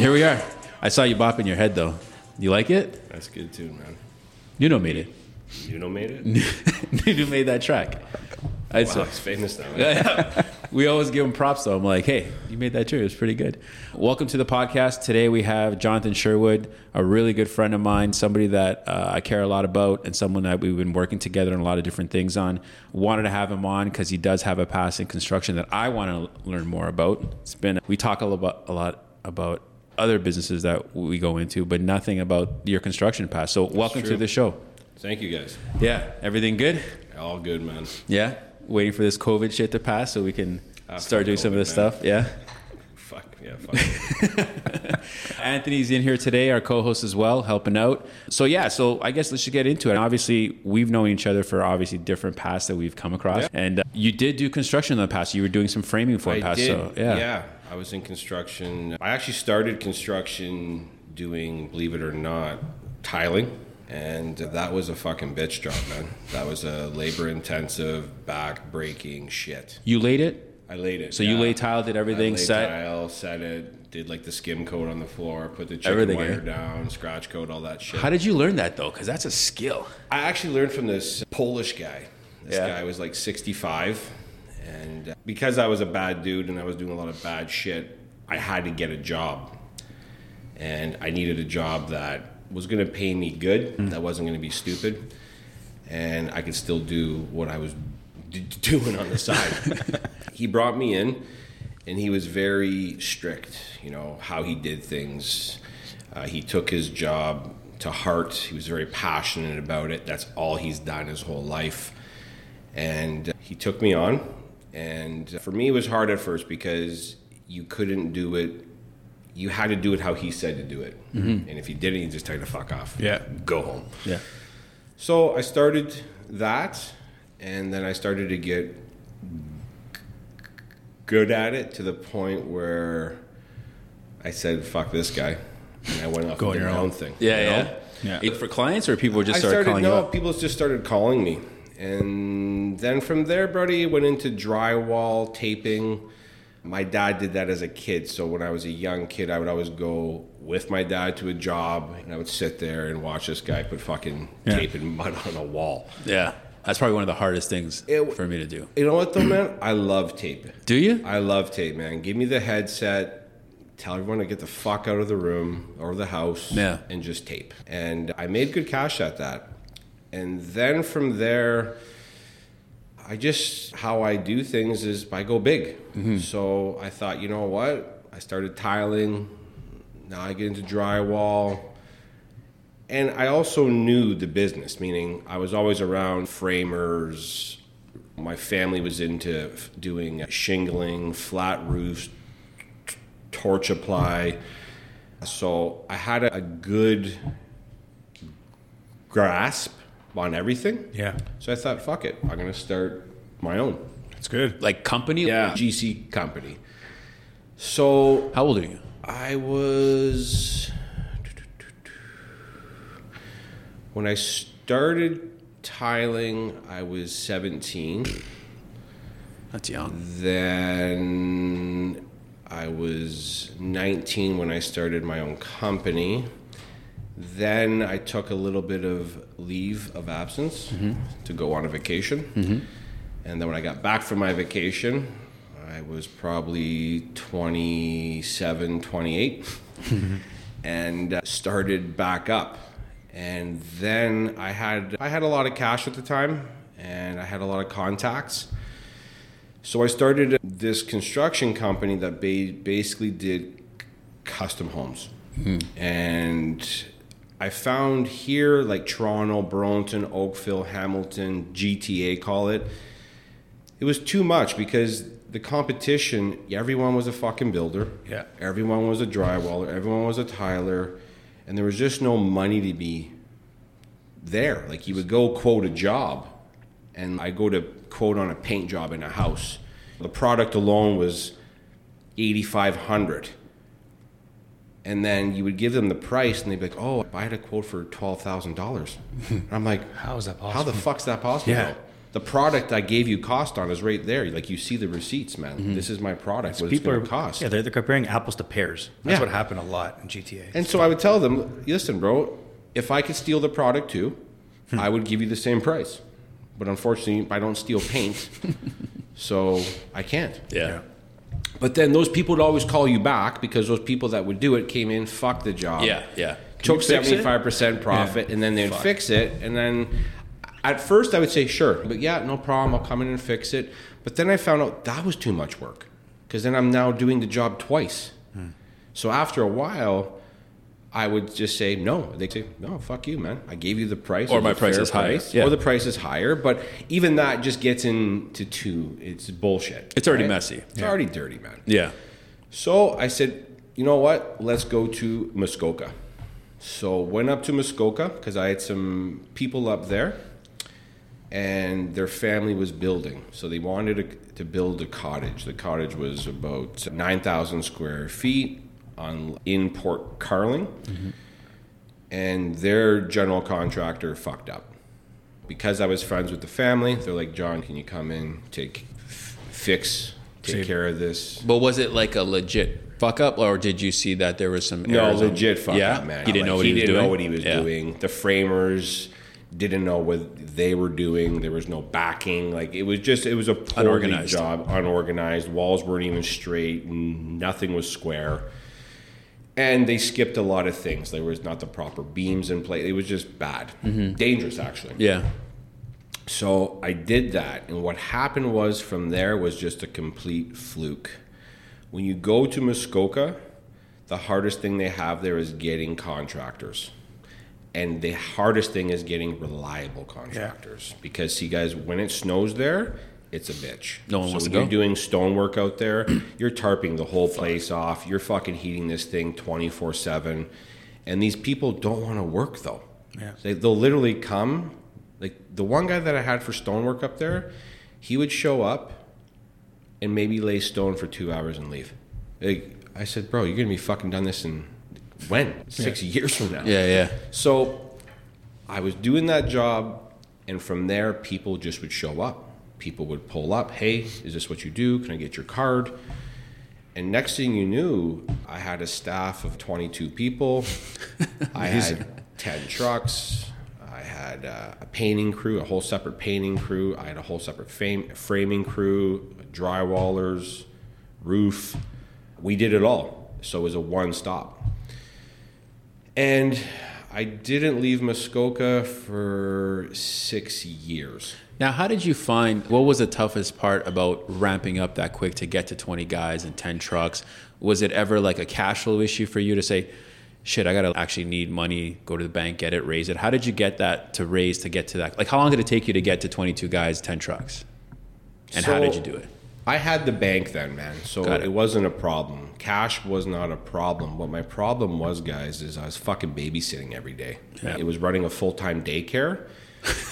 Here we are. I saw you bopping your head though. You like it? That's good too, man. Nuno made it. You know made it? Nuno made that track. I Wow, saw. he's famous now. man. we always give him props though. I'm like, hey, you made that too. It was pretty good. Welcome to the podcast. Today we have Jonathan Sherwood, a really good friend of mine, somebody that uh, I care a lot about, and someone that we've been working together on a lot of different things on. Wanted to have him on because he does have a past in construction that I want to learn more about. It's been we talk a lot about, a lot about other businesses that we go into, but nothing about your construction past. So welcome to the show. Thank you guys. Yeah, everything good? All good, man. Yeah, waiting for this COVID shit to pass so we can After start doing some of COVID, this man. stuff. Yeah. Fuck yeah, fuck. Anthony's in here today, our co-host as well, helping out. So yeah, so I guess let's just get into it. Obviously, we've known each other for obviously different paths that we've come across, Yeah. and uh, you did do construction in the past. You were doing some framing for I past. did. So yeah. yeah, I was in construction. I actually started construction doing, believe it or not, tiling. And that was a fucking bitch job, man. That was a labor intensive, back breaking shit. you laid it. I laid it. So you laid tile, did everything I laid set. tile, set it, did like the skim coat on the floor, put the chicken Everything, wire down, scratch coat, all that shit. How did you learn that though? Because that's a skill. I actually learned from this Polish guy. This Yeah. guy was like 65. And uh, because I was a bad dude and I was doing a lot of bad shit, I had to get a job. And I needed a job that was going to pay me good, that wasn't going to be stupid, and I could still do what I was d- doing on the side. he brought me in, and he was very strict, you know, how he did things. Uh, he took his job to heart. He was very passionate about it. That's all he's done his whole life. And uh, he took me on. And for me, it was hard at first because you couldn't do it. You had to do it how he said to do it. Mm-hmm. And if you didn't, you just tell you to fuck off. Yeah. Go home. Yeah. So I started that, and then I started to get good at it to the point where I said, "Fuck this guy," and I went off Go and on did your my own. own thing. Yeah. you Yeah. know? Yeah. It- for clients or people just started, started calling you no, people just started calling me, and then from there, buddy, went into drywall taping. My dad did that as a kid, so when I was a young kid, I would always go with my dad to a job, and I would sit there and watch this guy put fucking Yeah. tape and mud on a wall. Yeah. That's probably one of the hardest things It- for me to do. You know what though, man? I love tape. Do you? I love tape, man. Give me the headset. Tell everyone to get the fuck out of the room or the house Yeah. and just tape. And I made good cash at that. And then from there, I just, how I do things is I go big. Mm-hmm. So I thought, you know what? I started tiling. Now I get into drywall. And I also knew the business, meaning I was always around framers. My family was into doing shingling, flat roofs, t- torch apply. So I had a, a good grasp on everything. Yeah, So I thought, fuck it, I'm going to start my own. it's good. Like company? Yeah. GC company. So How old are you? I was when I started tiling. I was seventeen. That's young. Then I was nineteen when I started my own company. Then I took a little bit of leave of absence mm-hmm. to go on a vacation. Mm-hmm. And then when I got back from my vacation, I was probably 27, 28, and uh, started back up. And then I had I had a lot of cash at the time, and I had a lot of contacts. So I started this construction company that ba- basically did custom homes. Hmm. And I found here, like Toronto, Burlington, Oakville, Hamilton, GTA, call it, it was too much because the competition, everyone was a fucking builder. Yeah. Everyone was a drywaller. Everyone was a tiler. And there was just no money to be there. Like you would go quote a job, and I go to quote on a paint job in a house. The product alone was eighty five hundred. And then you would give them the price, and they'd be like, "Oh, I had a quote for twelve thousand dollars." I'm like, How is that possible? "How possible? the fuck's that possible?" Yeah. the product I gave you cost on is right there. Like you see the receipts, man. Mm-hmm. This is my product. What it's People going are to cost. Yeah, they're, they're comparing apples to pears. That's Yeah. what happened a lot in GTA. And so I would tell them, listen, bro, if I could steal the product too, hmm. I would give you the same price. But unfortunately, I don't steal paint, so I can't. Yeah. But then those people would always call you back because those people that would do it came in, fuck the job. Yeah. Yeah. took you fix it? seventy five percent profit, and then they'd fix it. And then at first I would say sure, but yeah, no problem. I'll come in and fix it. But then I found out that was too much work because then I'm now doing the job twice. Hmm. So after a while, I would just say no. They say no, fuck you, man. I gave you the price, Or my price is higher. price, Yeah. or the price is higher. But even that just gets into two. It's bullshit. It's already messy. It's already dirty, man. Yeah. So I said, you know what? Let's go to Muskoka. So went up to Muskoka because I had some people up there, and their family was building. So they wanted to, to build a cottage. The cottage was about nine thousand square feet on in Port Carling, and their general contractor fucked up. Because I was friends with the family, they're like, John, can you come in, take, f- fix, take Save- care of this? But was it like a legit fuck up, or did you see that there was some No, errors on- legit fuck yeah? up, man. He didn't Like, know what he, was didn't doing. know what he was Yeah. doing. The framers didn't know what they were doing. There was no backing. Like it was just it was a poorly Unorganized. job, unorganized. Walls weren't even straight. Nothing was square. And they skipped a lot of things. There was not the proper beams in place. It was just bad, dangerous actually. Mm-hmm. Yeah. So I did that, and what happened was from there was just a complete fluke. When you go to Muskoka, the hardest thing they have there is getting contractors. And the hardest thing is getting reliable contractors. Because see guys, when it snows there, it's a bitch. No one so wants when to you're go? doing stonework out there, you're tarping the whole place off. You're fucking heating this thing 24/7. And these people don't want to work though. Yeah. They, they'll literally come. Like the one guy that I had for stonework up there, he would show up and maybe lay stone for two hours and leave. Like, I said, bro, you're gonna be fucking done this in when six years from now. Yeah. Yeah. So I was doing that job, and from there, people just would show up. People would pull up. Hey, is this what you do? Can I get your card? And next thing you knew, I had a staff of 22 people. I had 10 trucks. I had uh, a painting crew, a whole separate painting crew. I had a whole separate fame, framing crew, drywallers, roof. We did it all. So it was a one stop. And I didn't leave Muskoka for six years. Now, how did you find? What was the toughest part about ramping up that quick to get to twenty guys and ten trucks? Was it ever like a cash flow issue for you to say, "Shit, I gotta actually need money, go to the bank, get it, raise it"? How did you get that to raise to get to that? Like, how long did it take you to get to twenty-two guys, ten trucks? And how did you do it? I had the bank then, man. So it. it. wasn't a problem. Cash was not a problem. What my problem was, guys, is I was fucking babysitting every day. Yeah. It was running a full time daycare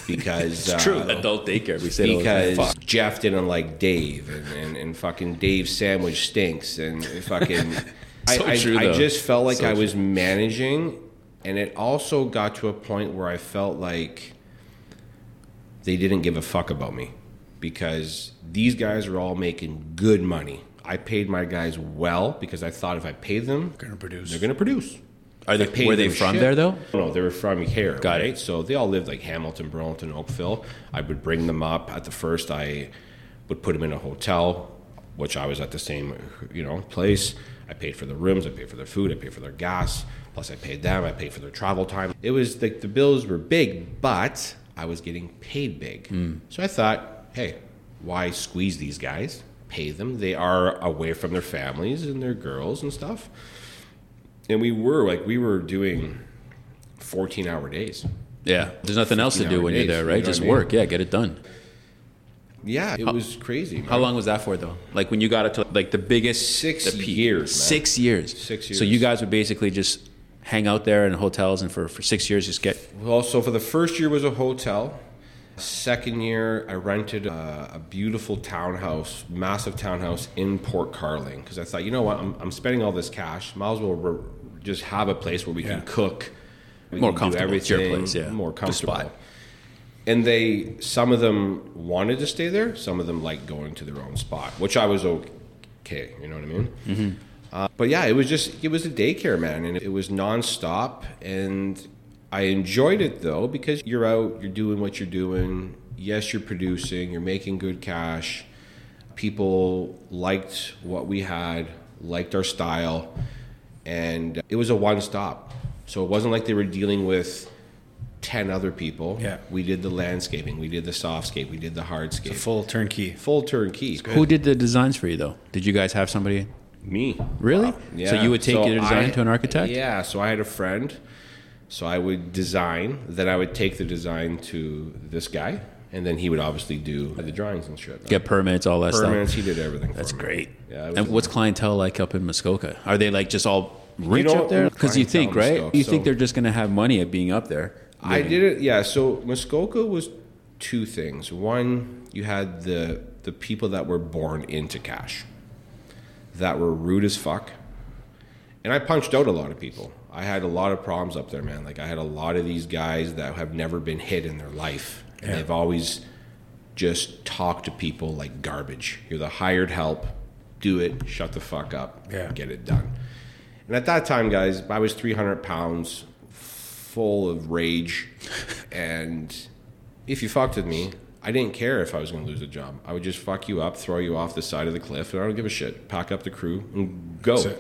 because uh, adult daycare. We say it all the time. because Jeff didn't like Dave, and, and, and fucking Dave's sandwich stinks, and fucking. So I, I, true, I though. just felt like So I was managing, and it also got to a point where I felt like they didn't give a fuck about me because these guys are all making good money. I paid my guys well because I thought if I paid them, they're Gonna produce. they're going to produce. Are they paid were they from shit. there though? No, they were from here. Got it. right? So they all lived like Hamilton, Burlington, Oakville. I would bring them up. At the first, I would put them in a hotel, which I was at the same, you know, place. I paid for their rooms. I paid for their food. I paid for their gas. Plus, I paid them. I paid for their travel time. It was like the bills were big, but I was getting paid big. Hmm. So I thought, hey, why squeeze these guys? Pay them. They are away from their families and their girls and stuff and we were like we were doing 14 hour days Yeah. There's nothing else to do 15 when you're days, there, you right? know Just I mean? work. Yeah, get it done. yeah it was crazy man. How long was that for though? Like when you got it to like the biggest Six the peak. years, man. Six years. Six So you guys would basically just hang out there in hotels and for, for six years just get well so for the first year was a hotel second year i rented a, a beautiful townhouse massive townhouse in port carling because i thought you know what i'm, I'm spending all this cash might as well re- just have a place where we Yeah. can cook. We More can comfortable. It's your place, yeah. more comfortable. and they some of them wanted to stay there. Some of them liked going to their own spot which i was okay you know what i mean? Mm-hmm. uh, but yeah it was just it was a daycare man and it was nonstop. And i enjoyed it though because you're out you're doing what you're doing. Yes you're producing you're making good cash. People liked what we had liked our style and it was a one stop so it wasn't like they were dealing with 10 other people. Yeah. We did the landscaping, we did the softscape, we did the hardscape. Full turnkey. Full turnkey. Who did the designs for you though? Did you guys have somebody? Me. Really? Yeah. So you would take So your design I- to an architect? Yeah. So I had a friend. So I would design, then I would take the design to this guy, and then he would obviously do the drawings and shit. Get permits, all that permits. stuff. Permits, he did everything. That's for me. great. Yeah. And what's clientele like up in Muskoka? Are they like just all rich know up there? Because you think, right? Muskoka, You think they're just going to have money at being up there. I did it. Yeah. So Muskoka was two things. One, you had the the people that were born into cash, that were rude as fuck, and I punched out a lot of people. I had a lot of problems up there, man. Like I had a lot of these guys that have never been hit in their life, and Yeah. they've always just talked to people like garbage. You're the hired help. Do it. Shut the fuck up. Yeah. Get it done. And at that time, guys, I was 300 pounds, full of rage, and if you fucked with me, I didn't care if I was going to lose a job. I would just fuck you up, throw you off the side of the cliff, and I don't give a shit. Pack up the crew and go.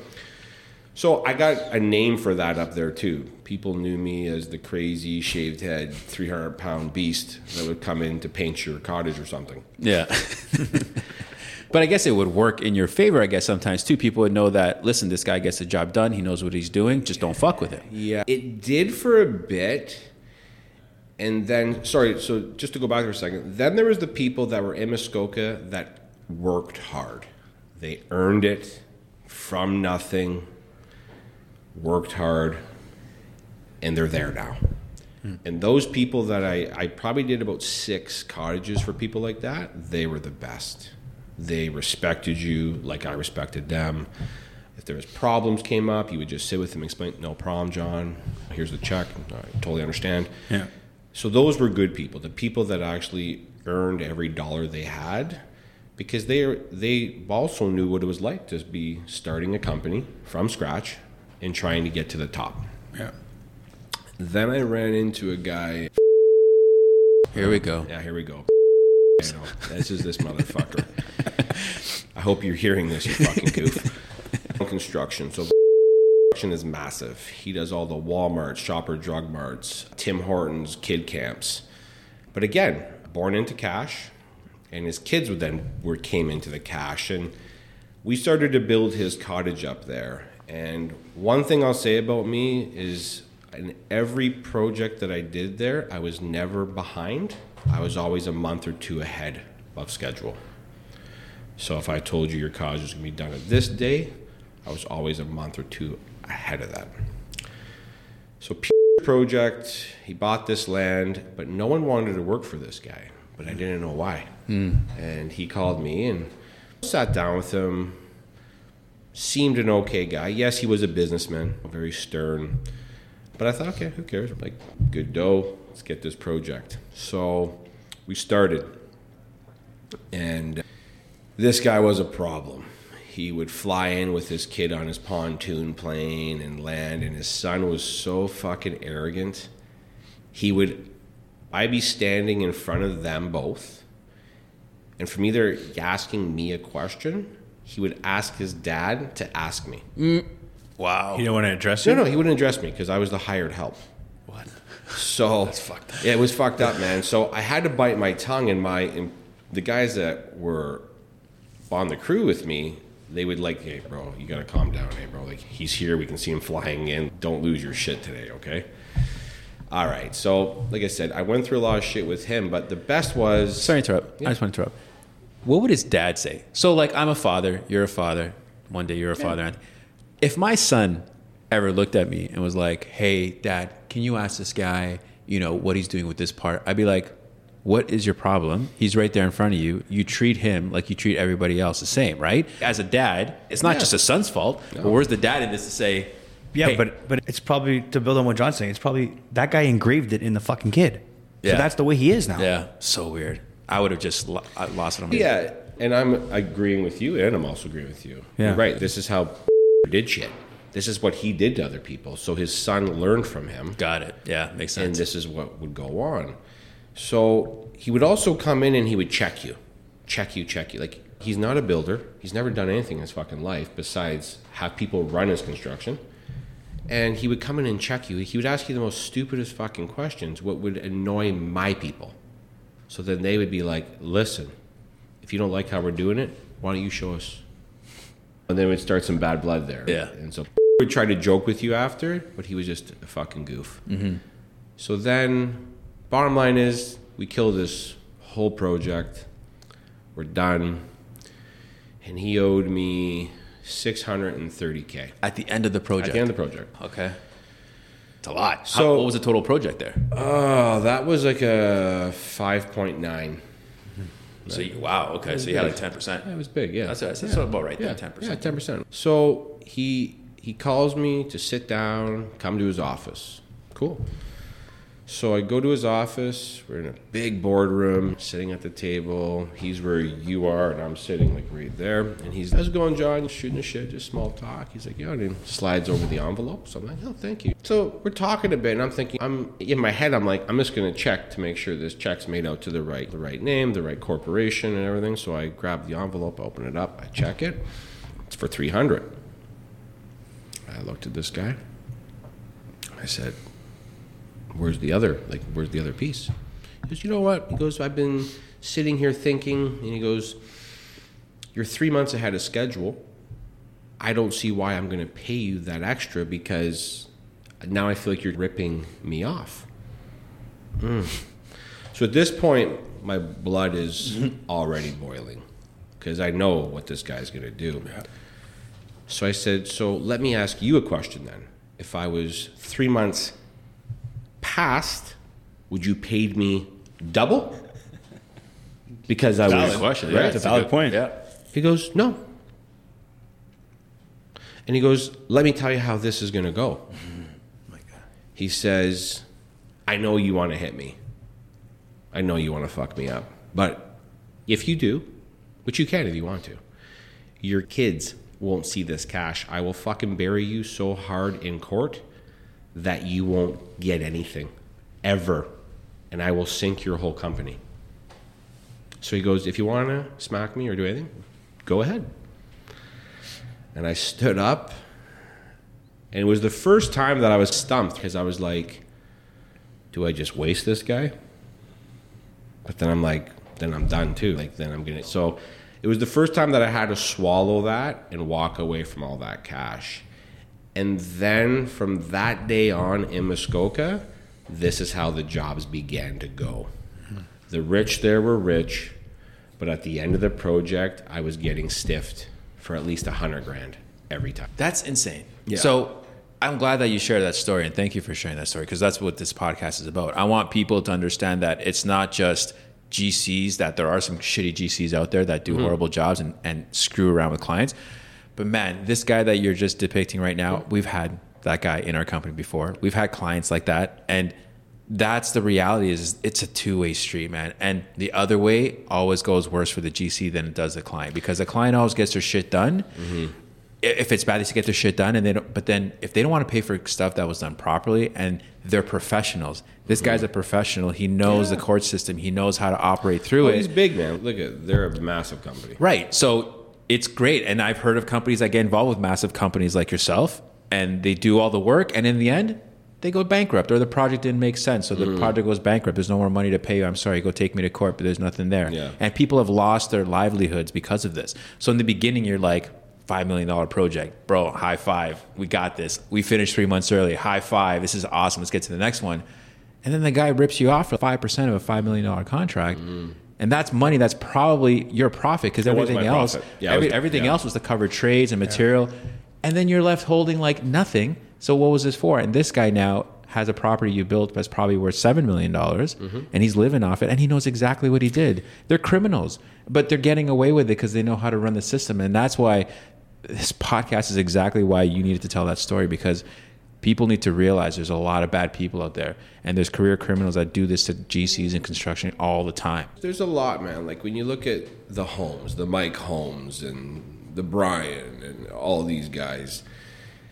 So I got a name for that up there too. People knew me as the crazy shaved head, 300 pound beast that would come in to paint your cottage or something. Yeah. but I guess it would work in your favor, I guess, sometimes too. People would know that, listen, this guy gets the job done. He knows what he's doing. Just don't fuck with him. Yeah, it did for a bit. And then, sorry, so just to go back for a second, then there was the people that were in Muskoka that worked hard. They earned it from nothing, worked hard, and they're there now. Hmm. And those people that I, I probably did about six cottages for people like that, they were the best. They respected you like I respected them. If there was problems came up, you would just sit with them, explain, no problem, John. Here's the check. I totally understand. Yeah. So those were good people, the people that actually earned every dollar they had, because they they also knew what it was like to be starting a company from scratch and trying to get to the top. Yeah. Then I ran into a guy. Here we go. Yeah, here we go. You know, this is this motherfucker. I hope you're hearing this, you fucking goof. Construction. So construction is massive. He does all the Walmart, Shopper Drug Marts, Tim Hortons, kid camps. But again, born into cash, and his kids would then were came into the cash, and we started to build his cottage up there. And one thing I'll say about me is, in every project that I did there, I was never behind. I was always a month or two ahead of schedule. So if I told you your college was going to be done at this day, I was always a month or two ahead of that. So P- project, he bought this land, but no one wanted to work for this guy, but I didn't know why. Hmm. And he called me and sat down with him. Seemed an okay guy. Yes, he was a businessman, very stern. But I thought, okay, who cares? Like, good dough. Let's get this project. So we started. And this guy was a problem. He would fly in with his kid on his pontoon plane and land, and his son was so fucking arrogant. He would, I'd be standing in front of them both, and from either asking me a question, he would ask his dad to ask me. Wow. You don't want to address it? No, no, he wouldn't address me because I was the hired help. What? So That's fucked Yeah, it was fucked up, man. So I had to bite my tongue, and my and the guys that were on the crew with me, they would like, hey, bro, you gotta calm down, hey, bro. Like he's here, we can see him flying in. Don't lose your shit today, okay? All right. So, like I said, I went through a lot of shit with him, but the best was Sorry to interrupt. I just want to interrupt. What would his dad say? So, like, I'm a father. You're a father. One day you're a father. If my son ever looked at me and was like, "Hey, Dad, can you ask this guy, you know, what he's doing with this part?" I'd be like, "What is your problem? He's right there in front of you. You treat him like you treat everybody else the same, right?" As a dad, it's not Yeah. just a son's fault. But where's the dad in this to say, Yeah, hey, but but it's probably to build on what John's saying. It's probably that guy engraved it in the fucking kid. Yeah. So that's the way he is now. Yeah, so weird. I would have just lo- I lost it on my Yeah, and I'm agreeing with you, and I'm also agreeing with you. Yeah. You're right. This is how did shit. This is what he did to other people. So his son learned from him, Got it. Yeah, makes sense. and this is what would go on. So he would also come in and he would check you, check you, check you. Like he's not a builder. He's never done anything in his fucking life besides have people run his construction. And he would come in and check you. He would ask you the most stupidest fucking questions, what would annoy my people. So then they would be like, listen, if you don't like how we're doing it, why don't you show us? And then we'd start some bad blood there. Yeah. And so he would try to joke with you after, but he was just a fucking goof. Mm-hmm. So then, bottom line is, we killed this whole project. We're done. And he owed me 630K At the end of the project? at the end of the project. okay. It's a lot. So, So- what was the total project there? Oh, that was like a 5.9. So, you, wow. Okay. So you had like ten percent. That was big, yeah. That's, that's, that's about right there. Yeah, Ten Yeah, percent. ten percent. So he he calls me to sit down, come to his office. Cool. So I go to his office. We're in a big boardroom, sitting at the table. He's where you are, and I'm sitting like right there. And he's, "How's it going, John? Shooting the shit, just small talk." He's like, "Yeah," and he slides over the envelope. So I'm like, "Oh, thank you." So we're talking a bit, and I'm thinking, I'm in my head, I'm like, I'm just gonna check to make sure this check's made out to the right, the right name, the right corporation, and everything. So I grab the envelope, open it up, I check it. It's for three hundred. I looked at this guy. I said, "Where's the other? Like, where's the other piece?" He goes, "You know what?" He goes, "I've been sitting here thinking," and he goes, "You're three months ahead of schedule. I don't see why I'm going to pay you that extra because now I feel like you're ripping me off." Mm. So at this point, my blood is already boiling because I know what this guy's going to do. So I said, So let me ask you a question then. If I was three months past, would you paid me double? Because I Valid was question. Right? Yeah, That's a valid point. Yeah. He goes, No. And he goes, Let me tell you how this is going to go. He says, I know you want to hit me. I know you want to fuck me up. But if you do, which you can if you want to, your kids won't see this cash. I will fucking bury you so hard in court that you won't get anything ever. And I will sink your whole company. So he goes, If you want to smack me or do anything, go ahead. And I stood up. And it was the first time that I was stumped because I was like, Do I just waste this guy? But then I'm like, Then I'm done too. Like, then I'm going to. So it was the first time that I had to swallow that and walk away from all that cash. And then from that day on in Muskoka, this is how the jobs began to go. The rich there were rich, but at the end of the project, I was getting stiffed for at least a hundred grand every time. That's insane. Yeah. So I'm glad that you shared that story and thank you for sharing that story because that's what this podcast is about. I want people to understand that it's not just GCs, that there are some shitty GCs out there that do Mm-hmm. horrible jobs and, and screw around with clients. But man, this guy that you're just depicting right now, mm-hmm. we've had that guy in our company before. We've had clients like that. And that's the reality is it's a two-way street man and the other way always goes worse for the gc than it does the client because the client always gets their shit done mm-hmm. if it's bad they get their shit done and they don't but then if they don't want to pay for stuff that was done properly and they're professionals this guy's mm-hmm. a professional he knows the court system he knows how to operate through Oh, it he's big, man. Look at they're a massive company. Right. So it's great. And I've heard of companies that get involved with massive companies like yourself and they do all the work. And in the end, they go bankrupt or the project didn't make sense. So the Mm. project goes bankrupt. There's no more money to pay you. I'm sorry, go take me to court, but there's nothing there. Yeah. And people have lost their livelihoods because of this. So in the beginning, you're like, $5 million project. Bro, high five. We got this. We finished three months early. High five. This is awesome. Let's get to the next one. And then the guy rips you off for 5% of a $5 million contract. And that's money that's probably your profit because everything else. Yeah, every, was- everything yeah. else was to cover trades and material. And then you're left holding like nothing. So what was this for? And this guy now has a property you built that's probably worth $7 million Mm-hmm. and he's living off it and he knows exactly what he did. They're criminals, but they're getting away with it because they know how to run the system. And that's why this podcast is exactly why you needed to tell that story because People need to realize there's a lot of bad people out there, and there's career criminals that do this to GCs and construction all the time. There's a lot, man. Like when you look at the Holmes, the Mike Holmes, and the Bryan, and all these guys.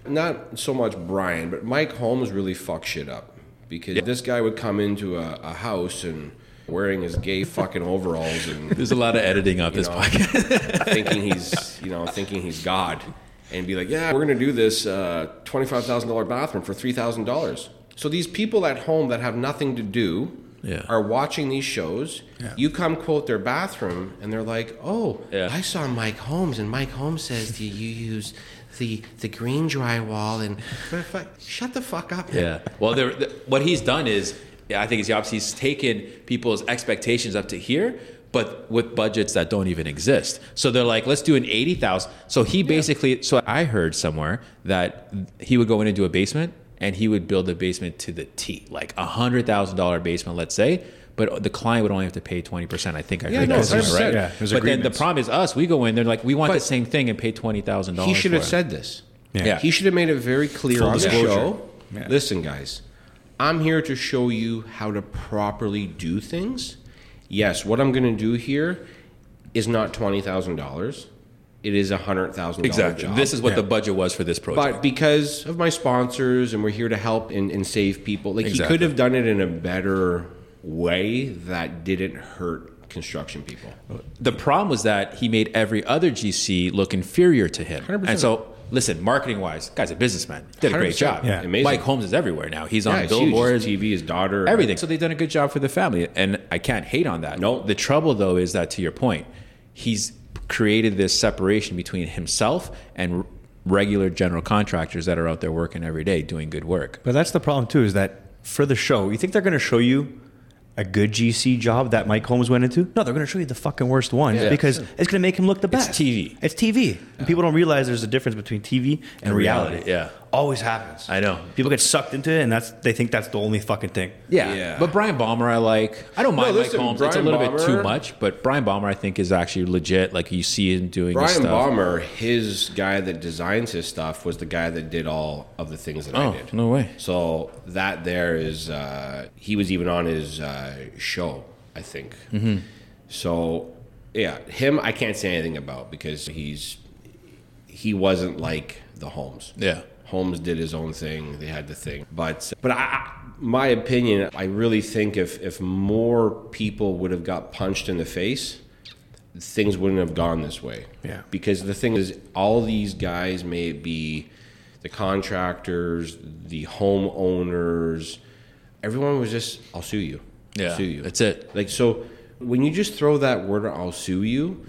Not so much Bryan, but Mike Holmes really fucked shit up because this guy would come into a, a house and wearing his gay fucking overalls and There's a lot of editing on this know, podcast. thinking he's you know thinking he's God, and be like, yeah, we're gonna do this uh, twenty five thousand dollar bathroom for three thousand dollars. So these people at home that have nothing to do Yeah. are watching these shows. You come quote their bathroom, and they're like, oh, Yeah. I saw Mike Holmes, and Mike Holmes says that you use the the green drywall, and I, shut the fuck up. man. Yeah. Well, there, the, what he's done is, yeah, I think it's the opposite. He's taken people's expectations up to here, but with budgets that don't even exist. So they're like, let's do an eighty thousand. So he basically, so I heard somewhere that he would go in and do a basement, and he would build the basement to the T, like a hundred thousand dollar basement, let's say. But the client would only have to pay twenty percent. I think I Yeah, heard no, that somewhere, right? Yeah, there's but then the problem is us. We go in, they're like, we want But the same thing and pay twenty thousand dollars. He should have said this. Yeah. He should have made it very clear Full on the disclosure. show. Yeah. Listen, guys, I'm here to show you how to properly do things. Yes, what I'm going to do here is not twenty thousand dollars. It is a hundred thousand dollars. exactly. This is what Yeah. the budget was for this project. But because of my sponsors and we're here to help and, and save people, like he could have done it in a better way that didn't hurt construction people. The problem was that he made every other GC look inferior to him. 100%. And so, listen, marketing wise, guy's a businessman. Did a great 100%. job. Yeah. Amazing. Mike Holmes is everywhere now. He's Yeah, on it's huge. billboards, His TV, his daughter, everything. So they've done a good job for the family, and I can't hate on that. No. The trouble though is that to your point, he's created this separation between himself and r- regular general contractors that are out there working every day doing good work. But that's the problem too. Is that for the show, you think they're going to show you a good GC job that Mike Holmes went into? No, they're going to show you the fucking worst one Yeah. because it's going to make him look the best. It's. TV. It's TV. And people don't realize there's a difference between TV and, And reality. reality, yeah. Always happens. I know. People get sucked into it, and that's they think that's the only fucking thing. Yeah. Yeah. But Bryan Baeumler, I like. I don't mind listen, Mike Holmes. it's a Bryan little bit too much, but Bryan Baeumler, I think, is actually legit. Like you see him doing his Bryan stuff. Baeumler, his guy that designs his stuff was the guy that did all of the things that Oh, I did. no way. So that there is, uh, he was even on his uh, show, I think. Mm-hmm. So yeah, him I can't say anything about because he's he wasn't like the Holmes. Yeah. Holmes did his own thing. They had the thing, but but I, my opinion, I really think if if more people would have got punched in the face, things wouldn't have gone this way. Yeah. Because the thing is, all these guys may be the contractors, the homeowners, everyone was just, "I'll sue you." Yeah, I'll sue you. that's it. Like so, when you just throw that word, "I'll sue you,"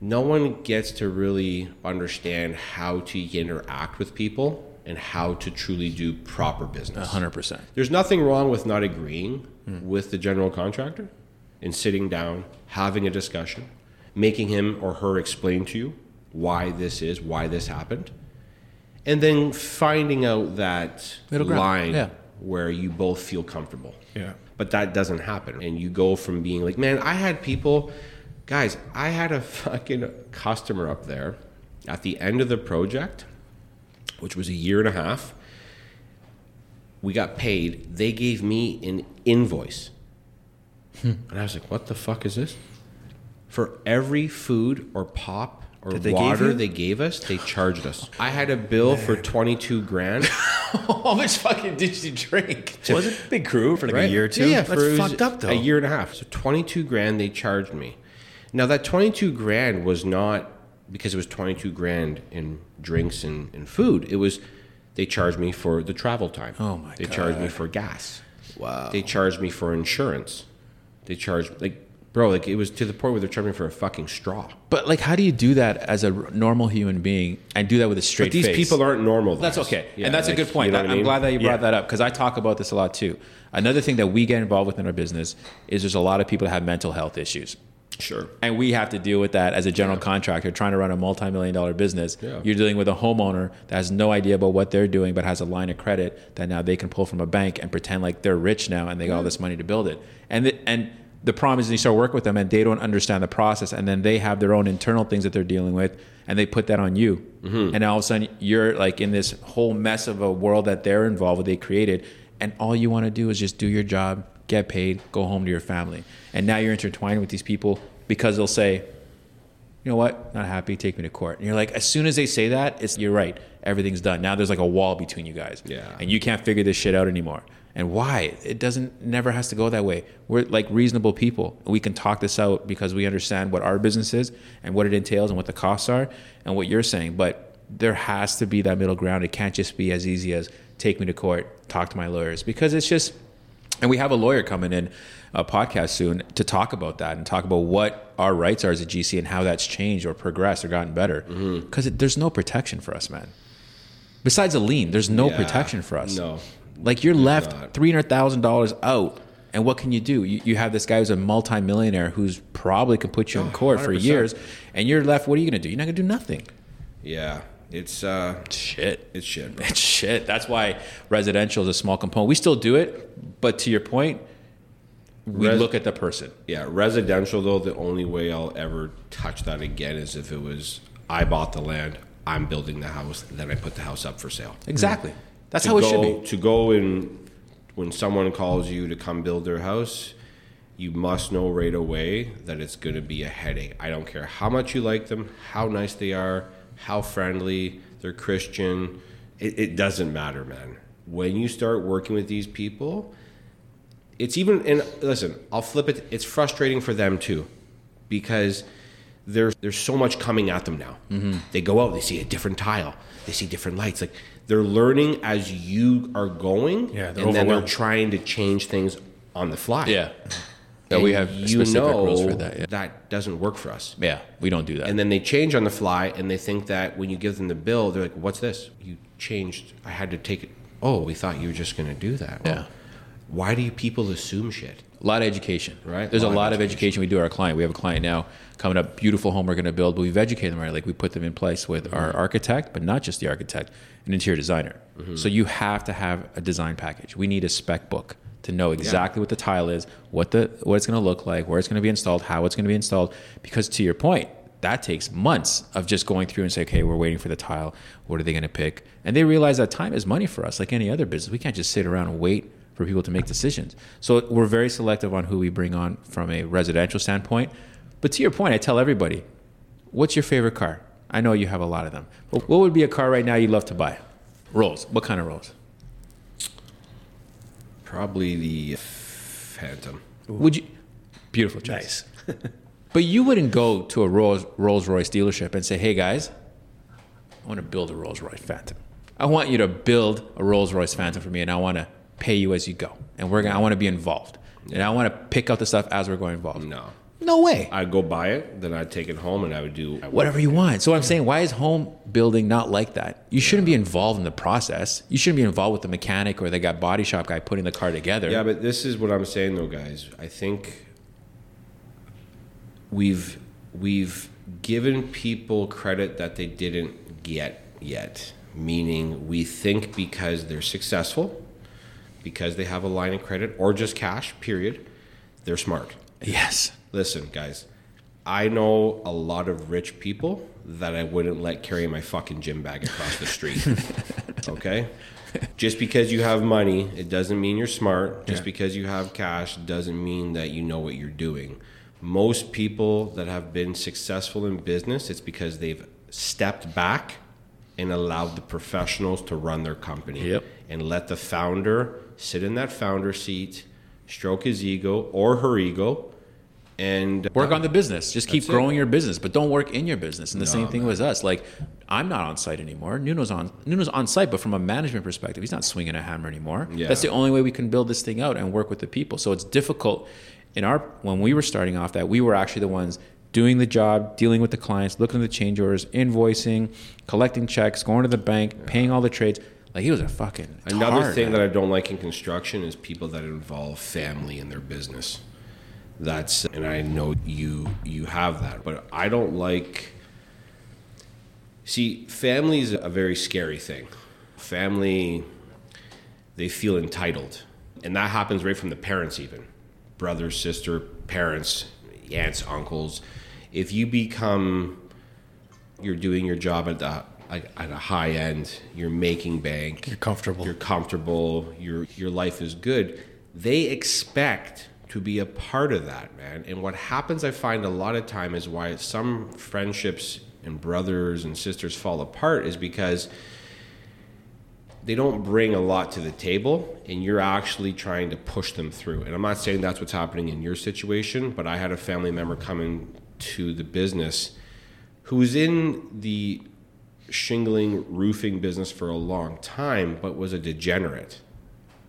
no one gets to really understand how to interact with people and how to truly do proper business. hundred percent. There's nothing wrong with not agreeing with the general contractor and sitting down, having a discussion, making him or her explain to you why this is, why this happened, and then finding out that Middle line yeah. where you both feel comfortable. Yeah. But that doesn't happen. And you go from being like, man, I had people, guys, I had a fucking customer up there at the end of the project, which was a year and a half. We got paid. They gave me an invoice. Hmm. And I was like, what the fuck is this? For every food or pop or they gave water you? they gave us, they charged us. I had a bill for 22 grand. How much fucking did you drink? Was it big crew for like a year or two? Yeah, yeah, that's fucked up though. A year and a half. So twenty two grand they charged me. Now that twenty two grand was not because it was twenty two grand in drinks and, and food. It was they charged me for the travel time. Oh my god. They charged me for gas. Wow. They charged me for insurance. They charged like bro, like it was to the point where they're charging me for a fucking straw. But like, how do you do that as a r- normal human being and do that with a straight But these face? people aren't normal. That's okay, Yeah, and that's like, a good point. you know I'm I mean? glad that you brought Yeah. that up because I talk about this a lot too. Another thing that we get involved with in our business is there's a lot of people that have mental health issues. Sure. And we have to deal with that as a general contractor trying to run a multi-million dollar business. Yeah. You're dealing with a homeowner that has no idea about what they're doing, but has a line of credit that now they can pull from a bank and pretend like they're rich now and they got all this money to build it. And the, and the problem is you start working with them and they don't understand the process and then they have their own internal things that they're dealing with and they put that on you mm-hmm. and all of a sudden you're like in this whole mess of a world that they're involved with they created and all you want to do is just do your job get paid go home to your family and now you're intertwined with these people because they'll say you know what? Not happy. Take me to court. And you're like as soon as they say that it's you're right. Everything's done. Now there's like a wall between you guys. Yeah. and you can't figure this shit out anymore. And why? It doesn't never has to go that way. We're like reasonable people. We can talk this out because we understand what our business is and what it entails and what the costs are and what you're saying. But there has to be that middle ground. It can't just be as easy as take me to court. Talk to my lawyers. Because it's just and we have a lawyer coming in a podcast soon to talk about that and talk about what our rights are as a GC and how that's changed or progressed or gotten better. Mm-hmm. Because there's no protection for us, man. Besides a lien, there's no Yeah, protection for us. no, Like you're left three hundred thousand dollars out, and what can you do? You, you have this guy who's a multimillionaire who's probably can put you in Oh, court for 100%. years, and you're left. What are you going to do? You're not going to do nothing. Yeah, it's uh, Shit. it's shit. Bro. It's shit. That's why residential is a small component. We still do it, but to your point, we Res- look at the person. Yeah, residential though, the only way I'll ever touch that again is if it was I bought the land, I'm building the house, then I put the house up for sale. Exactly. Mm-hmm. That's to how it go, should be. To go and when someone calls you to come build their house, you must know right away that it's going to be a headache. I don't care how much you like them, how nice they are, how friendly, they're Christian. It, it doesn't matter, man. When you start working with these people, it's even and listen, I'll flip it. It's frustrating for them too, because there's there's so much coming at them now. Mm-hmm. They go out, they see a different tile, they see different lights. Like they're learning as you are going, Yeah, and then they're trying to change things on the fly. Yeah. That we have you specific know rules for that. Yeah. that doesn't work for us. yeah, we don't do that. And then they change on the fly, and they think that when you give them the bill, they're like, "What's this? You changed. I had to take it. Oh, we thought you were just going to do that. Yeah. Why do you people assume shit? a lot of education. Right. There's a Lot of lot of education. education we do our client. We have a client now coming up, beautiful home we're going to build, but we've educated them right. Like we put them in place with Mm-hmm. our architect, but not just the architect, an interior designer. Mm-hmm. So you have to have a design package. We need a spec book to know exactly what the tile is, what the what it's going to look like, where it's going to be installed, how it's going to be installed. Because to your point, that takes months of just going through and say, okay, we're waiting for the tile. What are they going to pick? And they realize that time is money for us, like any other business. We can't just sit around and wait for people to make decisions. So we're very selective on who we bring on from a residential standpoint. But to your point, I tell everybody, what's your favorite car? I know you have a lot of them. But what would be a car right now you'd love to buy? Rolls. What kind of Rolls? Probably the Phantom. Would you? Beautiful choice. Nice. But you wouldn't go to a Rolls Rolls Royce dealership and say, "Hey guys, I want to build a Rolls Royce Phantom. I want you to build a Rolls Royce Phantom for me, and I want to pay you as you go. And we're gonna, I want to be involved, and I want to pick out the stuff as we're going involved. No. No way. I'd go buy it, then I'd take it home, and I would do Whatever you want. So I'm saying, why is home building not like that? You shouldn't be involved in the process. You shouldn't be involved with the mechanic or the guy body shop guy putting the car together. Yeah, but this is what I'm saying though, guys. I think we've we've given people credit that they didn't get yet. Meaning we think because they're successful, because they have a line of credit or just cash, period, they're smart. Yes. Listen, guys, I know a lot of rich people that I wouldn't let carry my fucking gym bag across the street. okay? Just because you have money, it doesn't mean you're smart. Just Yeah. because you have cash doesn't mean that you know what you're doing. Most people that have been successful in business, it's because they've stepped back and allowed the professionals to run their company Yep. and let the founder sit in that founder seat, stroke his ego or her ego, and uh, Work on the business. Just keep That's it. growing your business, but don't work in your business. And the same No, thing with us. Like, I'm not on site anymore. Nuno's on Nuno's on site, but from a management perspective, he's not swinging a hammer anymore. Yeah. That's the only way we can build this thing out and work with the people. So it's difficult. In our when we were starting off, that we were actually the ones doing the job, dealing with the clients, looking at the change orders, invoicing, collecting checks, going to the bank, paying all the trades. Like he was a fucking Another tar, thing man. that I don't like in construction is people that involve family in their business. That's and I know you you have that, but I don't like See, family is a very scary thing. Family they feel entitled. And that happens right from the parents even. brother, sister, parents, aunts, uncles. If you become, you're doing your job at the like, at a high end, you're making bank, You're comfortable. you're comfortable, your your life is good. They expect to be a part of that, man. And what happens, I find a lot of time, is why some friendships and brothers and sisters fall apart is because they don't bring a lot to the table and you're actually trying to push them through. And I'm not saying that's what's happening in your situation, but I had a family member coming to the business who was in the shingling roofing business for a long time but was a degenerate.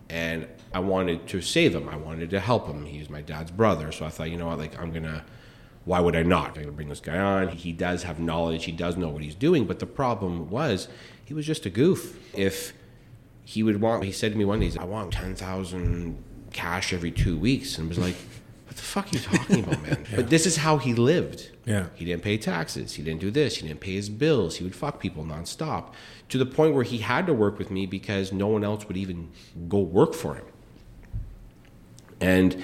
And I wanted to save him. I wanted to help him. He's my dad's brother, so I thought, you know what, like I'm to why would I not? I'm to bring this guy on. He does have knowledge. He does know what he's doing. But the problem was, he was just a goof. If he would want, he said to me one day, I want 10,000 cash every two weeks. And was like, what the fuck are you talking about, man? But this is how he lived. Yeah. He didn't pay taxes. He didn't do this. He didn't pay his bills. He would fuck people nonstop to the point where he had to work with me because no one else would even go work for him. And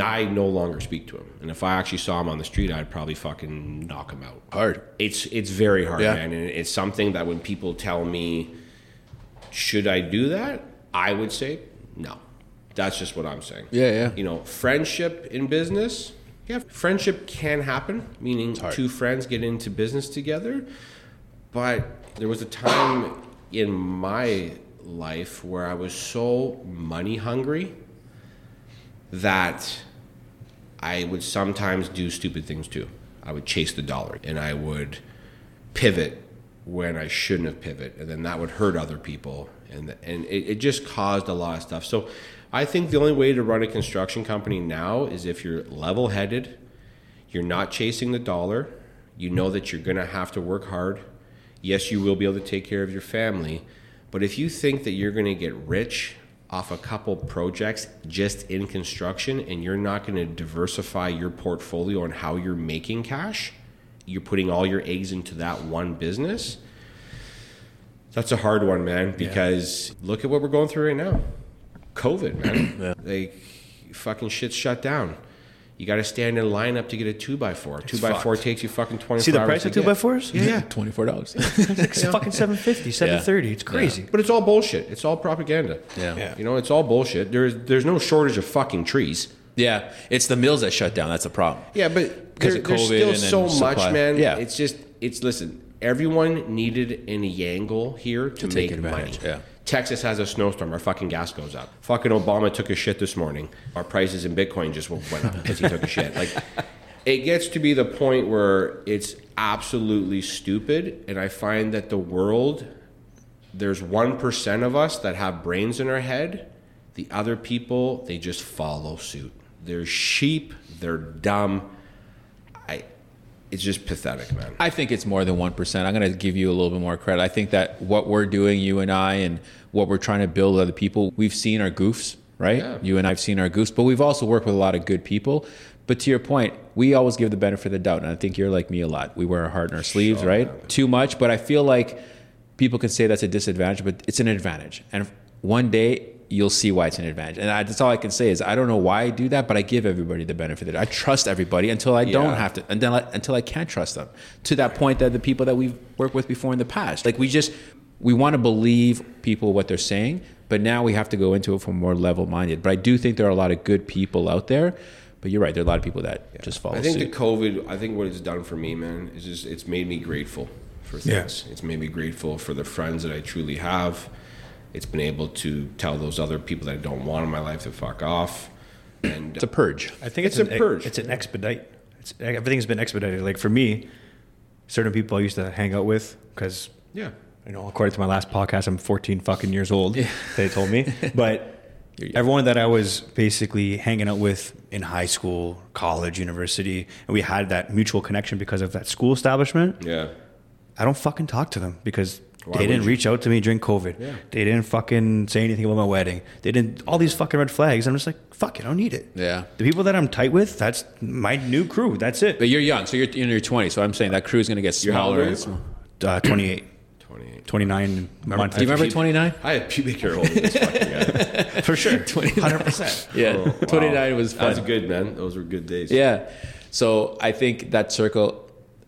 I no longer speak to him. And if I actually saw him on the street, I'd probably fucking knock him out. Hard. It's it's very hard, Yeah. man. And it's something that when people tell me, should I do that? I would say no. That's just what I'm saying. Yeah, yeah. You know, friendship in business, yeah, friendship can happen, meaning two friends get into business together. But there was a time in my life where I was so money hungry that I would sometimes do stupid things too. I would chase the dollar and I would pivot when I shouldn't have pivoted, and then that would hurt other people, and and it, it just caused a lot of stuff. So I think the only way to run a construction company now is if you're level-headed, you're not chasing the dollar, you know that you're going to have to work hard. Yes, you will be able to take care of your family, but if you think that you're going to get rich off a couple projects just in construction and you're not going to diversify your portfolio on how you're making cash, you're putting all your eggs into that one business. That's a hard one, man, because look at what we're going through right now. COVID, man. Like fucking shit's shut down. You got to stand in line up to get a two by four. Two by four takes you fucking twenty. See the hours price to of two get. by fours? Yeah, yeah. Twenty four dollars. It's fucking 750, 730. It's crazy. But it's all bullshit. It's all propaganda. Yeah. Yeah. You know, it's all bullshit. There's there's no shortage of fucking trees. yeah, it's the mills that shut down. That's the problem. Yeah, but 'Cause there, of there's still and then so much, man. Yeah. It's just it's listen. Everyone needed an angle here to, take make money. advantage, yeah. Texas has a snowstorm. Our fucking gas goes up. Fucking Obama took a shit this morning. Our prices in Bitcoin just went up because he took a shit. Like, it gets to be the point where it's absolutely stupid, and I find that the world, there's one percent of us that have brains in our head. The other people, they just follow suit. They're sheep. They're dumb. It's just pathetic, man. I think it's more than 1%. I'm going to give you a little bit more credit. I think that what we're doing, you and I, and what we're trying to build with other people, we've seen our goofs, right? Yeah. You and I've seen our goofs, but we've also worked with a lot of good people. But to your point, we always give the benefit of the doubt. And I think you're like me a lot. We wear our heart in our sleeves, Sure, right? man. Too much. But I feel like people can say that's a disadvantage, but it's an advantage. And one day, You'll see why it's an advantage, and I, that's all I can say is I don't know why I do that, but I give everybody the benefit of it. I trust everybody until I don't have to, and then I, until I can't trust them. To that point, that the people that we've worked with before in the past, like we just we want to believe people what they're saying, but now we have to go into it from more level minded. But I do think there are a lot of good people out there. But you're right, there are a lot of people that just follow I think suit. the COVID. I think what it's done for me, man, is just it's made me grateful for Yeah. things. It's made me grateful for the friends that I truly have. It's been able to tell those other people that I don't want in my life to fuck off. And it's a purge. I think it's, It's an, a purge. It's an expedite. It's, everything's been expedited. Like for me, certain people I used to hang out with because yeah, you know, according to my last podcast, I'm 14 fucking years old. They told me, but everyone that I was basically hanging out with in high school, college, university, and we had that mutual connection because of that school establishment. yeah. I don't fucking talk to them because Why they didn't you? reach out to me during COVID. Yeah. They didn't fucking say anything about my wedding. They didn't all these fucking red flags. I'm just like, fuck it, I don't need it. Yeah. The people that I'm tight with, that's my new crew. That's it. But you're young, so you're in your 20s. So I'm saying that crew is going to get You're how old smaller are and you? smaller. Uh, 28. 28. 29 month. Do you remember 29? I had pubic hair older than this fucking guy. For sure. 100%. Yeah, Oh, wow. 29 was fun. That was good, man. Those were good days. Yeah. So I think that circle,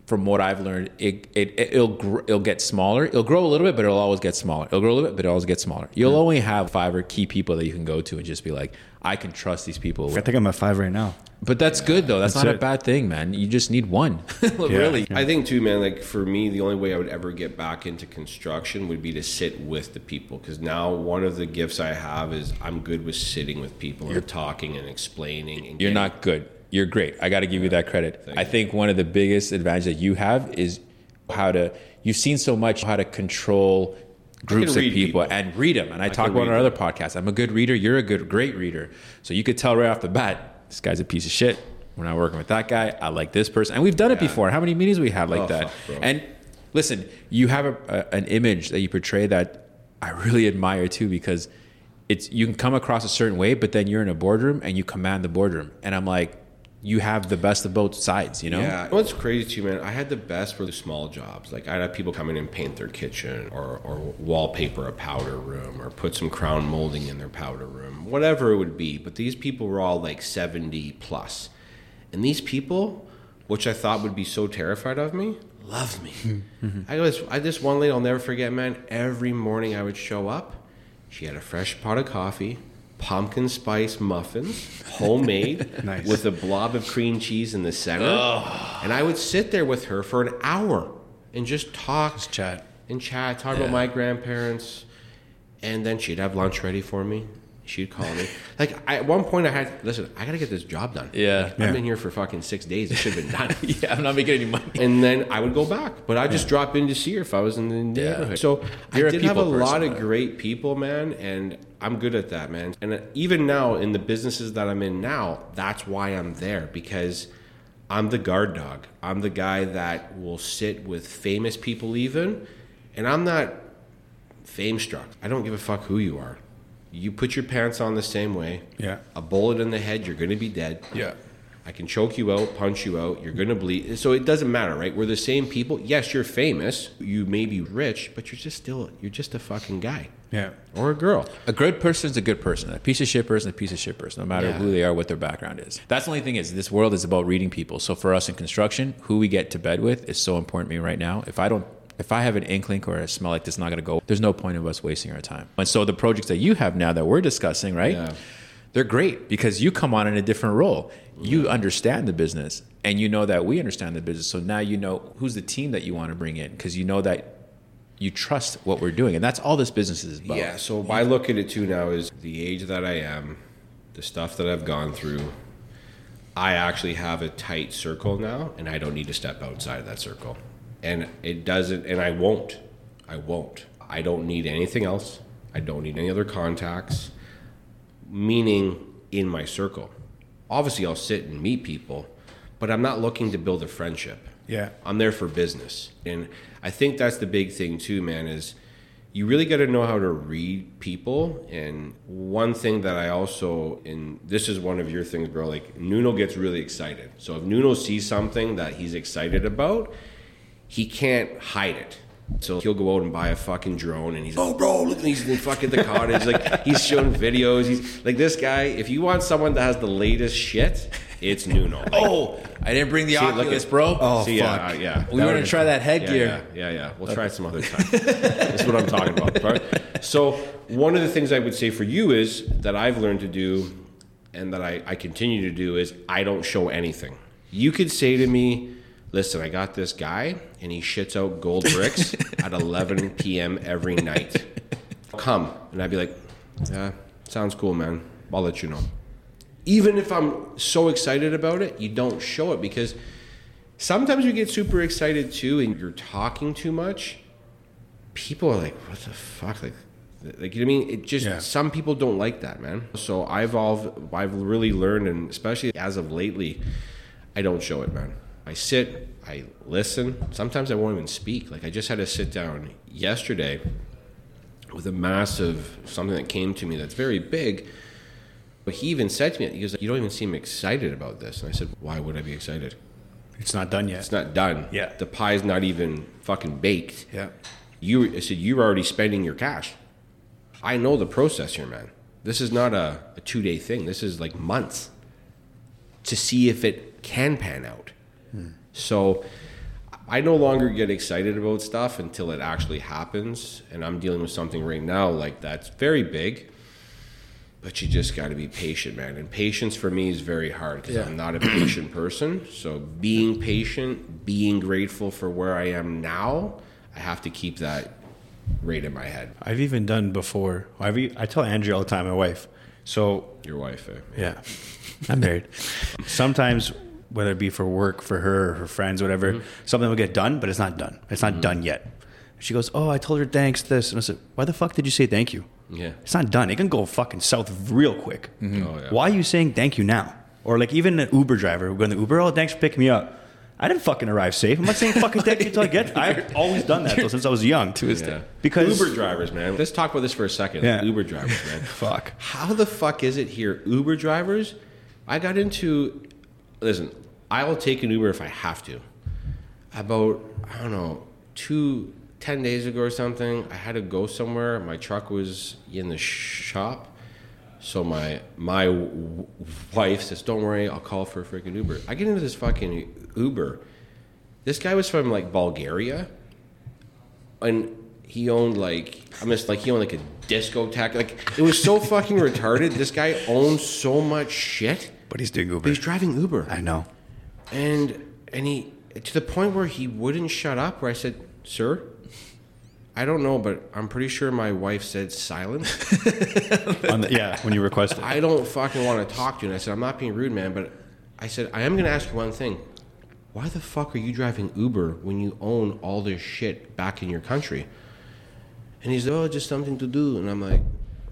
from what I've learned, it, it it'll gr- it'll get smaller. It'll grow a little bit, but it'll always get smaller. It'll grow a little bit, but it'll always get smaller. You'll hmm. only have five or key people that you can go to and just be like, I can trust these people. I think I'm at five right now. But that's good though. That's, That's not a bad thing, man. You just need one. really. I think too, man. Like for me, the only way I would ever get back into construction would be to sit with the people. Because now one of the gifts I have is I'm good with sitting with people and talking and explaining. And You're getting- not good. You're great. I got to give you that credit. Thank I think one of the biggest advantages that you have is how to. You've seen so much how to control groups of people, people. and read them. And I, talk about on our other podcasts. I'm a good reader. You're a good, great reader. So you could tell right off the bat, this guy's a piece of shit. We're not working with that guy. I like this person, and we've done it before. How many meetings we had like Oh, that? fuck, and listen, you have a, a, an image that you portray that I really admire too because it's you can come across a certain way, but then you're in a boardroom and you command the boardroom, and I'm like, you have the best of both sides, you know? Yeah. What's crazy too, man? I had the best for the small jobs. Like I'd have people come in and paint their kitchen, or or wallpaper a powder room, or put some crown molding in their powder room, whatever it would be. But these people were all like seventy plus, and these people, which I thought would be so terrified of me, love me. I was I this one lady I'll never forget, man. Every morning I would show up. She had a fresh pot of coffee. Pumpkin spice muffins, homemade, Nice. with a blob of cream cheese in the center. And I would sit there with her for an hour and just talk Chat. and chat, talk about my grandparents. And then she'd have lunch ready for me. She'd call me. Like I, at one point, I had listen. I got to get this job done. Yeah. I've been here for fucking six days. It should have been done. yeah, I'm not making any money. and then I would go back, but I would just drop in to see her if I was in the Yeah. neighborhood. So You're a I did have a person, lot of great people, man, and I'm good at that, man. And uh, even now in the businesses that I'm in now, that's why I'm there because I'm the guard dog. I'm the guy that will sit with famous people, even, and I'm not fame struck. I don't give a fuck who you are. You put your pants on the same way. Yeah. A bullet in the head, you're going to be dead. Yeah. I can choke you out, punch you out, you're going to bleed. So it doesn't matter, right? We're the same people. Yes, you're famous. You may be rich, but you're just still, you're just a fucking guy Yeah. or a girl. A good person is a good person. A piece of shit person, is a piece of shit person, no matter Yeah. who they are, what their background is. That's the only thing is this world is about reading people. So for us in construction, who we get to bed with is so important to me right now. If I don't if I have an inkling or a smell like this not going to go, there's no point of us wasting our time. And so the projects that you have now that we're discussing, right? Yeah. They're great because you come on in a different role. You understand the business and you know that we understand the business. So now you know who's the team that you want to bring in because you know that you trust what we're doing. And that's all this business is about. Yeah. So I look at it too now is the age that I am, the stuff that I've gone through. I actually have a tight circle now, and I don't need to step outside of that circle. And it doesn't, and I won't. I won't. I don't need anything else. I don't need any other contacts, meaning in my circle. Obviously, I'll sit and meet people, but I'm not looking to build a friendship. Yeah. I'm there for business. And I think that's the big thing too, man, is you really got to know how to read people. And one thing that I also, and this is one of your things, bro, like Nuno gets really excited. So if Nuno sees something that he's excited about, he can't hide it. So he'll go out and buy a fucking drone, and he's oh bro, look, he's in fucking the cottage, like he's showing videos. He's like this guy. If you want someone that has the latest shit, it's Nuno. Like, Oh, I didn't bring the See, look Oculus, at- bro. Oh, See, fuck. yeah, uh, yeah. we want to try that headgear. yeah, yeah, yeah. We'll try it some other time. That's what I'm talking about. right? So one of the things I would say for you is that I've learned to do, and that I, I continue to do is I don't show anything. You could say to me, "Listen, I got this guy, and he shits out gold bricks at 11 p.m. every night. Come," and I'd be like, "Yeah, sounds cool, man. I'll let you know." Even if I'm so excited about it, you don't show it because sometimes you get super excited too and you're talking too much people are like what the fuck like like you know what I mean it just Yeah. some people don't like that man so I've all I've really learned and especially as of lately I don't show it man I sit I listen sometimes I won't even speak like I just had to sit down yesterday with a massive something that came to me that's very big but he even said to me he goes you don't even seem excited about this and I said why would I be excited It's not done yet. it's not done. Yeah. The pie's not even fucking baked. Yeah. You, I said, you're already spending your cash. I know the process here, man. This is not a, a two day thing. This is like months to see if it can pan out. So I no longer get excited about stuff until it actually happens. And I'm dealing with something right now like that's very big. But you just got to be patient, man. And patience for me is very hard because Yeah. I'm not a patient person. So being patient, being grateful for where I am now, I have to keep that right in my head. I've even done before. I've, I tell Andrea all the time, my wife. So Your wife, eh? Yeah, I'm married. Sometimes, whether it be for work, for her, or her friends, whatever, Mm-hmm. something will get done, but it's not done. It's not mm-hmm. done yet. She goes, "Oh, I told her thanks this," and I said, "Why the fuck did you say thank you? Yeah. It's not done. It can go fucking south real quick. Mm-hmm. Mm-hmm. Oh, yeah. Why are you saying thank you now? Or like even an Uber driver going to Uber, oh, thanks for picking me up. I didn't fucking arrive safe. I'm not saying fucking thank you until I get. I've always done that though since I was young. Too. Yeah. Because Uber drivers, man. Let's talk about this for a second. Yeah. Uber drivers, man. fuck. How the fuck is it here? Uber drivers? I got into. Listen, I will take an Uber if I have to. About, I don't know, two ten days ago or something, I had to go somewhere. My truck was in the shop. So my my w- wife says, "Don't worry, I'll call for a freaking Uber." I get into this fucking Uber. This guy was from like Bulgaria, and he owned like I'm just like he owned like a discotheque. Like it was so fucking retarded. This guy owns so much shit, But he's doing but Uber. he's driving Uber, I know. and and he to the point where he wouldn't shut up. Where I said, "Sir." I don't know, but I'm pretty sure my wife said silent. On the, yeah, when you request it. I don't fucking want to talk to you. And I said, I'm not being rude, man, but I said, I am going to ask you one thing. Why the fuck are you driving Uber when you own all this shit back in your country? And he's like, oh, just something to do. And I'm like,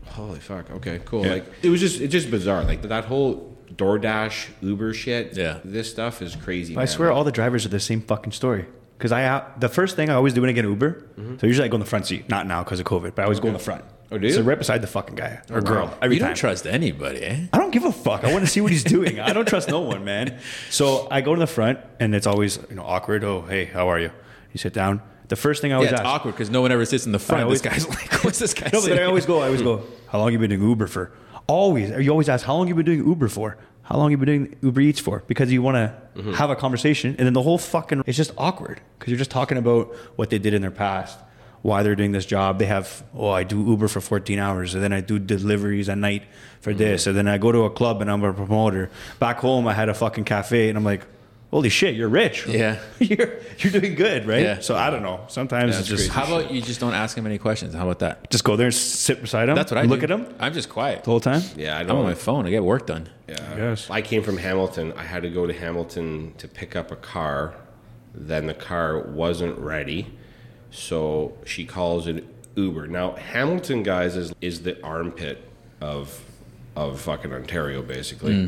holy fuck, okay, cool. Yeah. Like, it was just, it's just bizarre. Like, that whole DoorDash, Uber shit, Yeah. this stuff is crazy. I man. swear, all the drivers are the same fucking story. Because I uh, the first thing I always do when I get an Uber, so usually I go in the front seat. Not now because of COVID, but I always go in the front. Oh, do you? So right beside the fucking guy or wow. girl every you time. don't trust anybody, eh? I don't give a fuck. I want to see what he's doing. I don't trust no one, man. So I go to the front, and it's always you know awkward. Oh, hey, how are you? You sit down. The first thing I always Yeah, it's ask. awkward because no one ever sits in the front. always- this guy's like, what's this guy No, but I always go. I always go. How long you been in Uber for? Always. You always ask. How long you been doing Uber for? How long you been doing Uber Eats for? Because you want to Mm-hmm. have a conversation, and then the whole fucking it's just awkward because you're just talking about what they did in their past, why they're doing this job. They have oh, I do Uber for 14 hours, and then I do deliveries at night for Mm-hmm. this, and then I go to a club and I'm a promoter. Back home, I had a fucking cafe, and I'm like. Holy shit, you're rich. Yeah. you're you're doing good, right? Yeah. So I don't know. Sometimes it's just How about you just don't ask him any questions? How about that? just go there and sit beside him. That's what I look do. at him I'm just quiet. the whole time. Yeah, I I'm on my phone. I get work done. Yeah. guess. I came from Hamilton. I had to go to Hamilton to pick up a car. Then the car wasn't ready. So she calls it Uber. Now, Hamilton, guys, is, is the armpit of of fucking Ontario, basically. Hmm.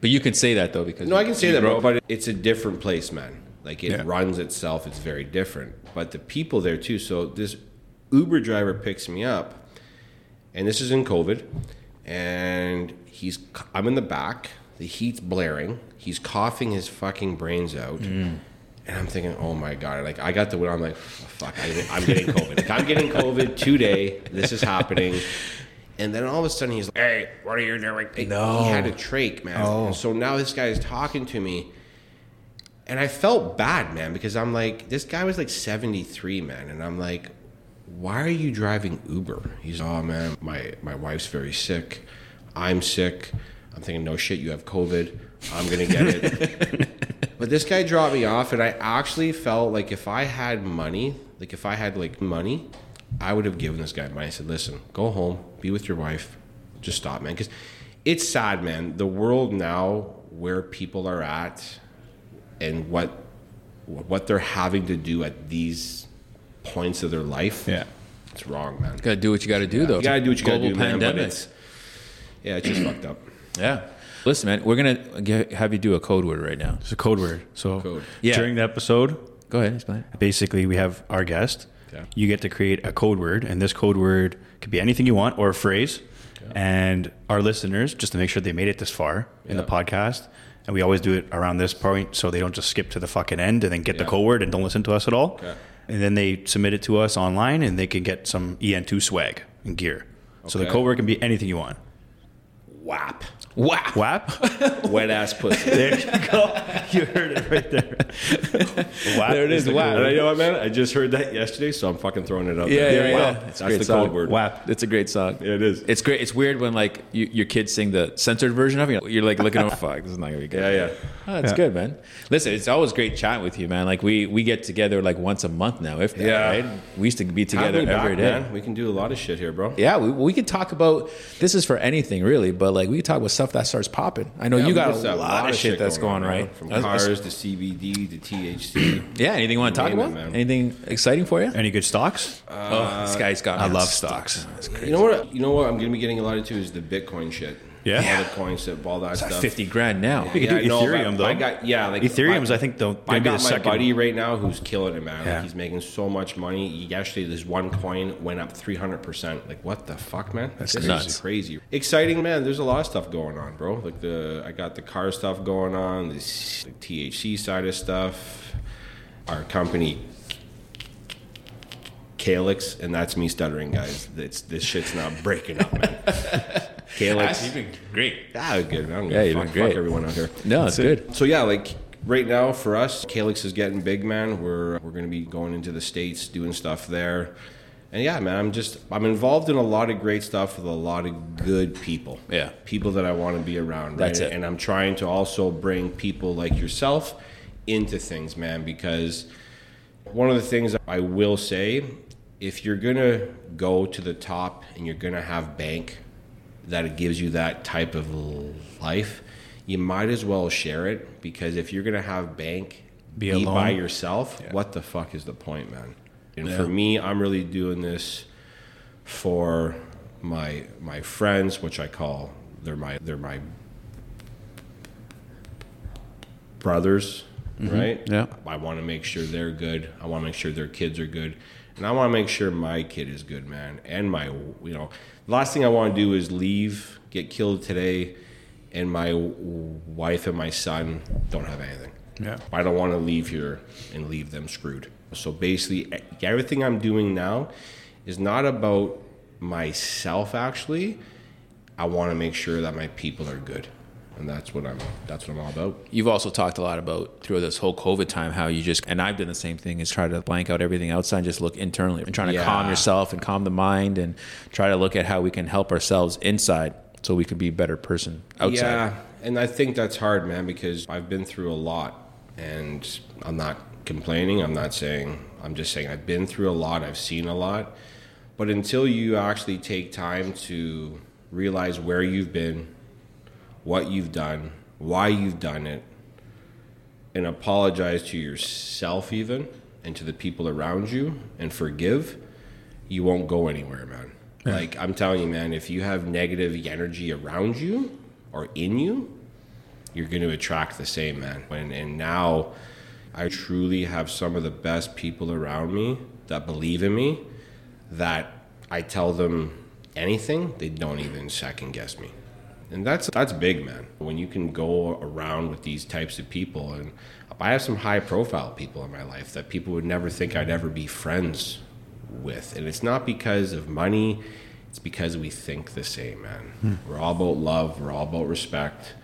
But you can say that though because No, I can say that, grew but, it's a different place, man. Like it Yeah. runs itself, it's very different. But the people there too. So this Uber driver picks me up, and this is in COVID, and he's I'm in the back. The heat's blaring. He's coughing his fucking brains out. Mm. And I'm thinking, oh my god! Like I got the window. I'm like, fuck! I, I'm getting COVID. Like I'm getting COVID today. This is happening. And then all of a sudden he's like, "Hey, what are you doing?" No. He had a trach, man. Oh. And so now this guy is talking to me, and I felt bad, man, because I'm like, this guy was like 73, man, and I'm like, why are you driving Uber? He's, oh man, my my wife's very sick. I'm sick. I'm thinking, no shit, you have COVID. I'm gonna get it. but this guy dropped me off, and I actually felt like if I had money, like if I had like money, I would have given this guy money. I said, listen, go home, be with your wife, just stop, man, because it's sad, man. The world now, where people are at, and what what they're having to do at these points of their life. Yeah. It's wrong, man. gotta do what you gotta do though. You gotta do what you gotta Global do, man. But pandemic. it's yeah, it's just fucked up. yeah. Listen, man, we're gonna get, have you do a code word right now. It's a code word. So Code. Yeah. during the episode, Go ahead, explain. basically we have our guest. Okay. You get to create a code word, and this code word could be anything you want or a phrase. And our listeners, just to make sure they made it this far in the podcast, and we always do it around this point so they don't just skip to the fucking end and then get the code word and don't listen to us at all. Okay. and then they submit it to us online, and they can get some EN2 swag and gear. So the code word can be anything you want. WAP. Wow. WAP. Wet ass pussy. there you go. You heard it right there. WAP There it is, the WAP. code And word. I know what, man? I just heard that yesterday, so I'm fucking throwing it out Yeah, there. yeah, yeah. Wow. It's a That's great the song. code word. WAP. It's a great song. Yeah, it is. It's great. It's weird when like you, your kids sing the censored version of it. You're like looking, oh fuck, this is not gonna be good. Yeah, yeah. Oh, it's Yeah. good, man. Listen, it's always great chatting with you, man. Like we we get together like once a month now, if that, Yeah. right? We used to be together me every back, day. man. We can do a lot of shit here, bro. Yeah, we, we can talk about this is for anything really, but like we can talk about stuff that starts popping. I know Yeah, you got just a have lot, of shit that's going, on, right. From That's- cars to CBD to THC. Yeah, anything you want to talk Name it, about? man. Anything exciting for you? Any good stocks? oh, this guy's got. I me love stocks. That's crazy. You know what? You know what? I'm gonna be getting a lot into is the Bitcoin shit. Yeah. all the coins, that all that stuff. Fifty grand now. You could do no, Ethereum, but though. I got yeah, like Ethereum's, my- I think, the I got the my second. buddy right now who's killing it, man. Yeah. Like he's making so much money. He actually, this one coin went up 300. percent Like what the fuck, man? That's This nuts. is crazy. Exciting, man. There's a lot of stuff going on, bro. Like the I got the car stuff going on, this the THC side of stuff. Our company. Calyx, and that's me stuttering, guys. It's, this shit's not breaking up, man. Calyx. You've been great. Ah, good. man. I'm Yeah, you've fuck, been great. fuck everyone out here. No, it's good. So yeah, like right now for us, Calyx is getting big, man. We're we're gonna be going into the states, doing stuff there, and yeah, man, I'm just I'm involved in a lot of great stuff with a lot of good people. Yeah. people that I want to be around. Right? That's it. And I'm trying to also bring people like yourself into things, man, because one of the things I will say, if you're gonna go to the top and you're gonna have bank that it gives you that type of life, you might as well share it because if you're gonna have bank Be be, by yourself, what the fuck is the point, man? And for me, I'm really doing this for my my friends, which I call they're my they're my brothers, mm-hmm. right? Yeah. I want to make sure they're good. I want to make sure their kids are good, and I want to make sure my kid is good, man. And my, you know, last thing I want to do is leave, get killed today, and my wife and my son don't have anything. Yeah. I don't want to leave here and leave them screwed. So basically, everything I'm doing now is not about myself. Actually, I want to make sure that my people are good, and that's what I'm. That's what I'm all about. You've also talked a lot about through this whole COVID time how you just and I've done the same thing is try to blank out everything outside and just look internally and trying to Yeah. calm yourself and calm the mind and try to look at how we can help ourselves inside so we can be a better person outside. Yeah, and I think that's hard, man, because I've been through a lot, and I'm not complaining. I'm not saying. I'm just saying I've been through a lot. I've seen a lot, but until you actually take time to realize where you've been, what you've done, why you've done it, and apologize to yourself even and to the people around you and forgive, you won't go anywhere, man. Like I'm telling you, man, if you have negative energy around you or in you, you're going to attract the same, man. And, and now I truly have some of the best people around me that believe in me that I tell them anything, they don't even second guess me. And that's that's big, man. When you can go around with these types of people and I have some high profile people in my life that people would never think I'd ever be friends with. And it's not because of money, it's because we think the same, man. Hmm. We're all about love, we're all about respect.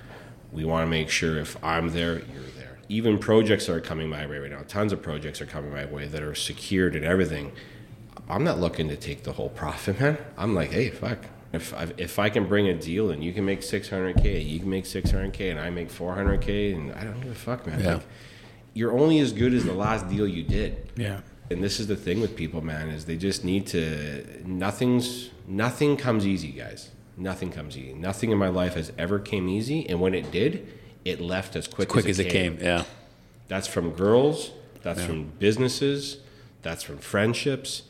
We want to make sure if I'm there, you're there. Even projects that are coming my way right now, tons of projects are coming my way that are secured and everything. I'm not looking to take the whole profit, man. I'm like, hey, fuck. If I, if I can bring a deal and you can make 600k, you can make 600k, and I make 400k, and I don't give a fuck, man. Yeah. Like, you're only as good as the last deal you did. Yeah. And this is the thing with people, man, is they just need to. Nothing's nothing comes easy, guys. Nothing comes easy. Nothing in my life has ever came easy, and when it did, it left as quick, Quick as it came. Yeah. That's from girls. That's from businesses. That's from friendships.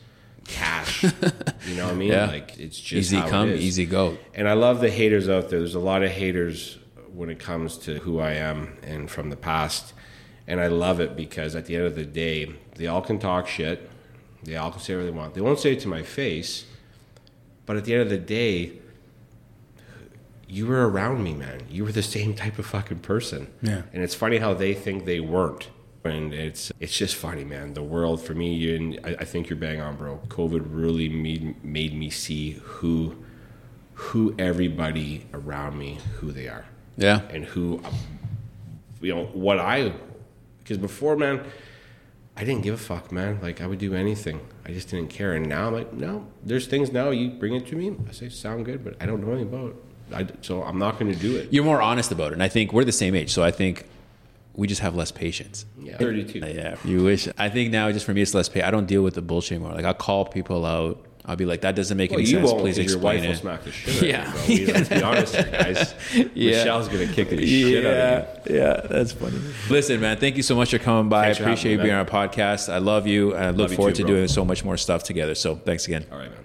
Cash. you know what I mean? Yeah. Like it's just Easy come, easy go. And I love the haters out there. There's a lot of haters when it comes to who I am and from the past. And I love it because at the end of the day, they all can talk shit. They all can say what they want. They won't say it to my face, but at the end of the day, you were around me, man. You were the same type of fucking person. Yeah. And it's funny how they think they weren't. And it's it's just funny, man. The world for me, you and I, I think you're bang on, bro. COVID really made made me see who who everybody around me who they are Yeah. and who you know what I because before man I didn't give a fuck man like I would do anything I just didn't care and now I'm like no there's things now you bring it to me I say sound good but I don't know anything about it I, so I'm not going to do it You're more honest about it. And I think we're the same age. So I think we just have less patience. yeah 32 Uh, Yeah, you wish. I think now, just for me, it's less pay. I don't deal with the bullshit anymore. Like, I'll call people out. I'll be like, that doesn't make well, any you sense. won't Please because your explain wife will it. smack the shit out Yeah. of you, bro. We- Let's be honest here, guys. Yeah. Michelle's going to kick the shit out of you. yeah, that's funny. Listen, man, thank you so much for coming by. Thanks I appreciate you being me, on our podcast. I love you, and I look Love forward too, to bro. doing so much more stuff together. So, thanks again. All right, man.